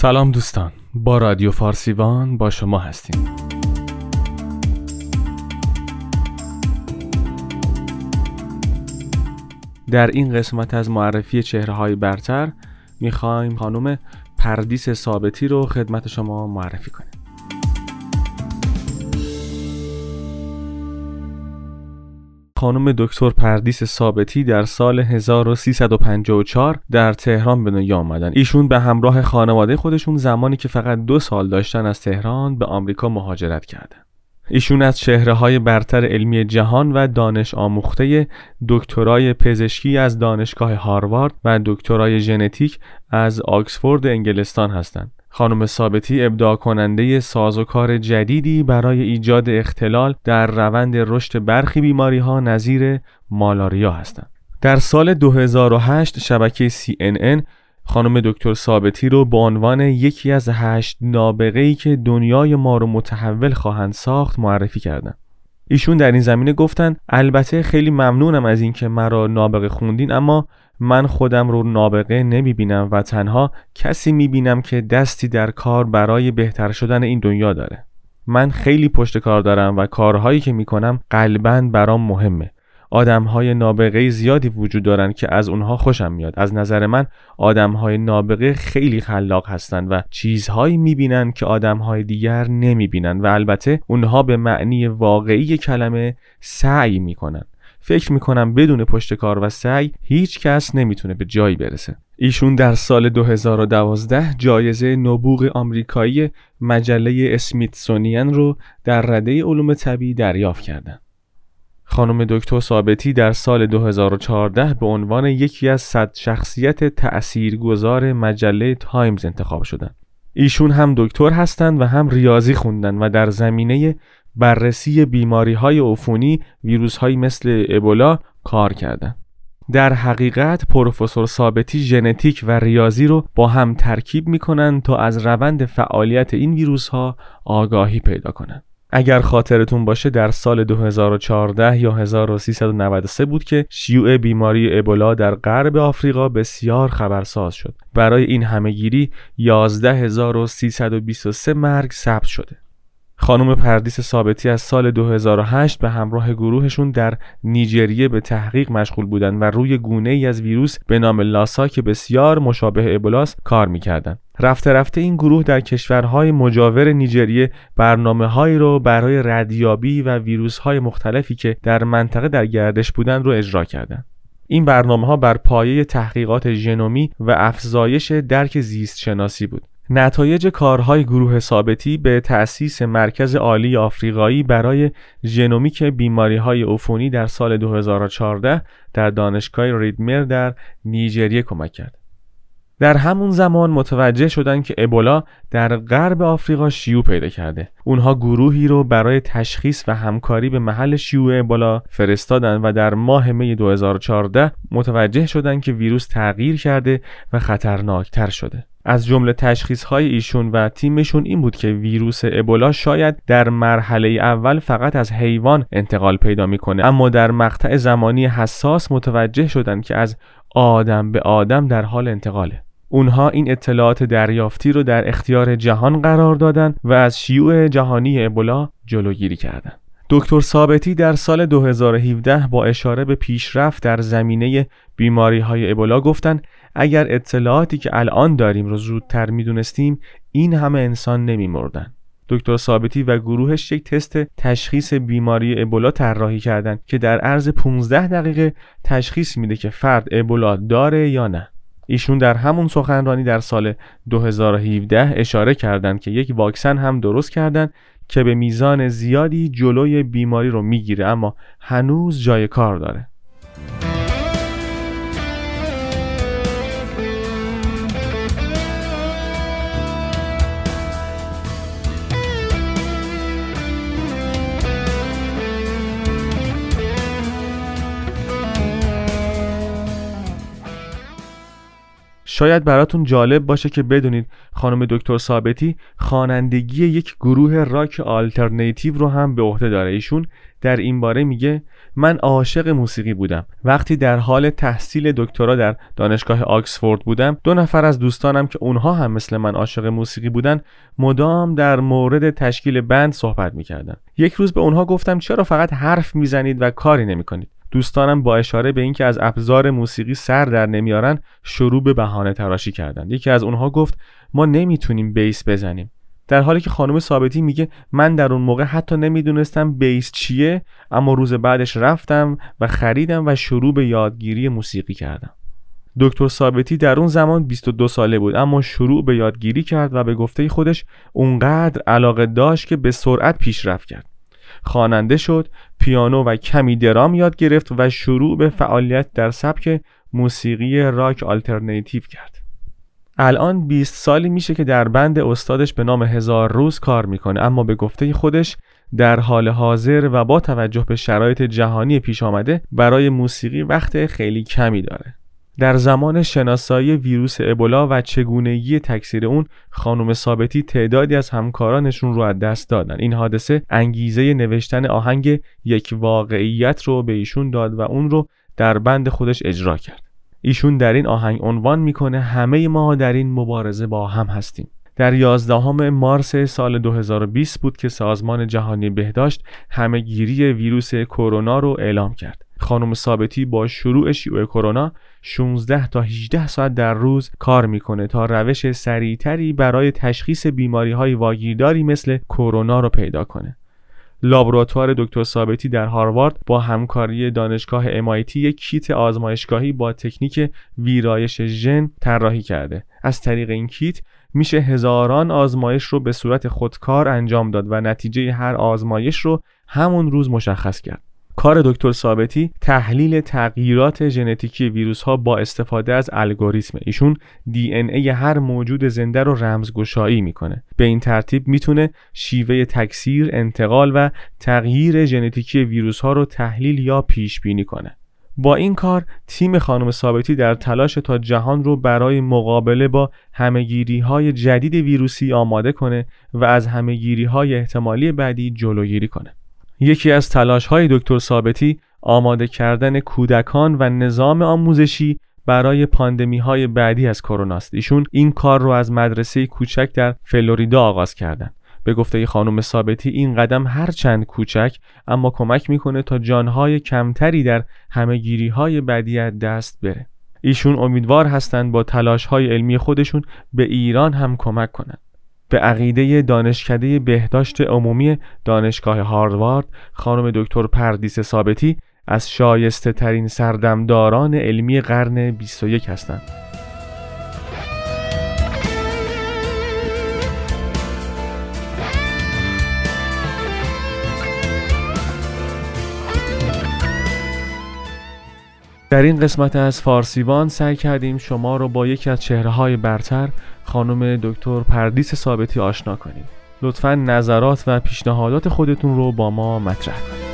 سلام دوستان با رادیو فارسیوان با شما هستیم. در این قسمت از معرفی چهره های برتر می‌خوایم خانم پردیس ثابتی رو خدمت شما معرفی کنیم. خانم دکتر پردیس ثابتی در سال 1354 در تهران به دنیا آمدن ایشون به همراه خانواده خودشون زمانی که فقط دو سال داشتن از تهران به آمریکا مهاجرت کردن ایشون از چهره های برتر علمی جهان و دانش آموخته دکترای پزشکی از دانشگاه هاروارد و دکترای ژنتیک از آکسفورد انگلستان هستند. خانم ثابتی ابداع کننده سازوکار جدیدی برای ایجاد اختلال در روند رشد برخی بیماری ها نظیر مالاریا هستند. در سال 2008 شبکه CNN خانم دکتر ثابتی رو به عنوان یکی از هشت نابغه ای که دنیای ما رو متحول خواهند ساخت معرفی کردند. ایشون در این زمینه گفتن البته خیلی ممنونم از اینکه مرا نابغه خوندین اما من خودم رو نابغه نمی بینم و تنها کسی می بینم که دستی در کار برای بهتر شدن این دنیا داره. من خیلی پشت کار دارم و کارهایی که می کنم قلبا برام مهمه. آدم های نابغه زیادی وجود دارن که از اونها خوشم میاد. از نظر من آدم های نابغه خیلی خلاق هستند و چیزهایی می‌بینن که آدم های دیگر نمی‌بینن و البته اونها به معنی واقعی کلمه سعی می‌کنن. فکر می‌کنم بدون پشت کار و سعی هیچ کس نمی‌تونه به جایی برسه ایشون در سال 2012 جایزه نبوغ آمریکایی مجله اسمیتسونین رو در رده علوم طبیعی دریافت کردند. خانم دکتر ثابتی در سال 2014 به عنوان یکی از صد شخصیت تأثیرگذار مجله تایمز انتخاب شدند. ایشون هم دکتر هستند و هم ریاضی خوندن و در زمینه بررسی بیماری های عفونی ویروس های مثل ابولا کار کردند. در حقیقت پروفسور ثابتی ژنتیک و ریاضی رو با هم ترکیب می‌کنن تا از روند فعالیت این ویروس ها آگاهی پیدا کنند. اگر خاطرتون باشه در سال 2014 یا 1393 بود که شیوع بیماری ابولا در غرب آفریقا بسیار خبرساز شد. برای این همهگیری 11323 مرگ ثبت شده. خانم پردیس ثابتی از سال 2008 به همراه گروهشون در نیجریه به تحقیق مشغول بودند و روی گونه ای از ویروس به نام لاسا که بسیار مشابه ابولاس کار می‌کردند. رفته رفته این گروه در کشورهای مجاور نیجریه برنامه هایی رو برای ردیابی و ویروس های مختلفی که در منطقه در گردش بودند رو اجرا کردند. این برنامه ها بر پایه تحقیقات ژنومی و افزایش درک زیست شناسی بود. نتایج کارهای گروه ثابتی به تأسیس مرکز عالی آفریقایی برای ژنومیک بیماری های عفونی در سال 2014 در دانشگاه ریدمر در نیجریه کمک کرد. در همون زمان متوجه شدند که ابولا در غرب آفریقا شیوع پیدا کرده. اونها گروهی رو برای تشخیص و همکاری به محل شیوع ابولا فرستادن و در ماه می 2014 متوجه شدند که ویروس تغییر کرده و خطرناکتر شده. از جمله تشخیص های ایشون و تیمشون این بود که ویروس ابولا شاید در مرحله اول فقط از حیوان انتقال پیدا می‌کنه اما در مقطع زمانی حساس متوجه شدن که از آدم به آدم در حال انتقاله اونها این اطلاعات دریافتی رو در اختیار جهان قرار دادن و از شیوع جهانی ابولا جلوگیری کردند. دکتر ثابتی در سال 2017 با اشاره به پیشرفت در زمینه بیماری های ابولا گفتند اگر اطلاعاتی که الان داریم رو زودتر می‌دونستیم این همه انسان نمیمردن دکتر ثابتی و گروهش یک تست تشخیص بیماری ابولا طراحی کردند که در عرض 15 دقیقه تشخیص میده که فرد ابولا داره یا نه ایشون در همون سخنرانی در سال 2017 اشاره کردند که یک واکسن هم درست کردند که به میزان زیادی جلوی بیماری رو می‌گیره اما هنوز جای کار داره. شاید براتون جالب باشه که بدونید خانم دکتر ثابتی خوانندگی یک گروه راک آلترناتیو رو هم به عهده داره. ایشون در این باره میگه من عاشق موسیقی بودم. وقتی در حال تحصیل دکترا در دانشگاه آکسفورد بودم دو نفر از دوستانم که اونها هم مثل من عاشق موسیقی بودن مدام در مورد تشکیل بند صحبت می‌کردن. یک روز به اونها گفتم چرا فقط حرف می‌زنید و کاری نمی‌کنید؟ دوستانم با اشاره به اینکه از ابزار موسیقی سر در نمیارن شروع به بهانه تراشی کردند یکی از اونها گفت ما نمی‌تونیم بیس بزنیم. در حالی که خانم ثابتی میگه من در اون موقع حتی نمی‌دونستم بیس چیه اما روز بعدش رفتم و خریدم و شروع به یادگیری موسیقی کردم. دکتر ثابتی در اون زمان 22 ساله بود اما شروع به یادگیری کرد و به گفته خودش اونقدر علاقه داشت که به سرعت پیشرفت کرد. خواننده شد پیانو و کمی درام یاد گرفت و شروع به فعالیت در سبک موسیقی راک آلترناتیو کرد. الان 20 سالی میشه که در بند استادش به نام هزار روز کار می‌کنه اما به گفته خودش در حال حاضر و با توجه به شرایط جهانی پیش آمده برای موسیقی وقت خیلی کمی داره. در زمان شناسایی ویروس ابولا و چگونگی تکثیر اون خانم ثابتی تعدادی از همکارانشون رو از دست دادن. این حادثه انگیزه نوشتن آهنگ یک واقعیت رو به ایشون داد و اون رو در بند خودش اجرا کرد. ایشون در این آهنگ عنوان می‌کنه همه ما در این مبارزه با هم هستیم. در 11 مارس سال 2020 بود که سازمان جهانی بهداشت همهگیری ویروس کرونا رو اعلام کرد. خانم ثابتی با شروع شیوع کرونا 16 تا 18 ساعت در روز کار می‌کنه تا روش سریعتری برای تشخیص بیماری های واگیرداری مثل کرونا رو پیدا کنه. لابراتوار دکتر ثابتی در هاروارد با همکاری دانشگاه MIT یک کیت آزمایشگاهی با تکنیک ویرایش ژن طراحی کرده از طریق این کیت میشه هزاران آزمایش رو به صورت خودکار انجام داد و نتیجه هر آزمایش رو همون روز مشخص کرد کار دکتر ثابتی تحلیل تغییرات ژنتیکی ویروس ها با استفاده از الگوریتم. ایشون دی ای هر موجود زنده رو رمزگشایی می‌کنه. به این ترتیب می‌تونه شیوه تکثیر انتقال و تغییر ژنتیکی ویروس ها رو تحلیل یا پیش بینی کنه. با این کار تیم خانم ثابتی در تلاش تا جهان رو برای مقابله با همهگیری های جدید ویروسی آماده کنه و از همهگیری های احتمالی بعدی جلوگیری کنه. یکی از تلاش های دکتر ثابتی آماده کردن کودکان و نظام آموزشی برای پاندمی های بعدی از کرونا است. ایشون این کار رو از مدرسه کوچک در فلوریدا آغاز کردند به گفته خانم ثابتی این قدم هرچند کوچک اما کمک می‌کنه تا جانهای کمتری در همهگیری های بعدی از دست بره. ایشون امیدوار هستند با تلاش های علمی خودشون به ایران هم کمک کنند. به عقیده دانشکده بهداشت عمومی دانشگاه هاروارد خانم دکتر پردیس ثابتی از شایسته ترین سردمداران علمی قرن 21 هستند. در این قسمت از فارسیوان سعی کردیم شما رو با یکی از چهره های برتر خانم دکتر پردیس ثابتی آشنا کنیم. لطفا نظرات و پیشنهادات خودتون رو با ما مطرح کنید.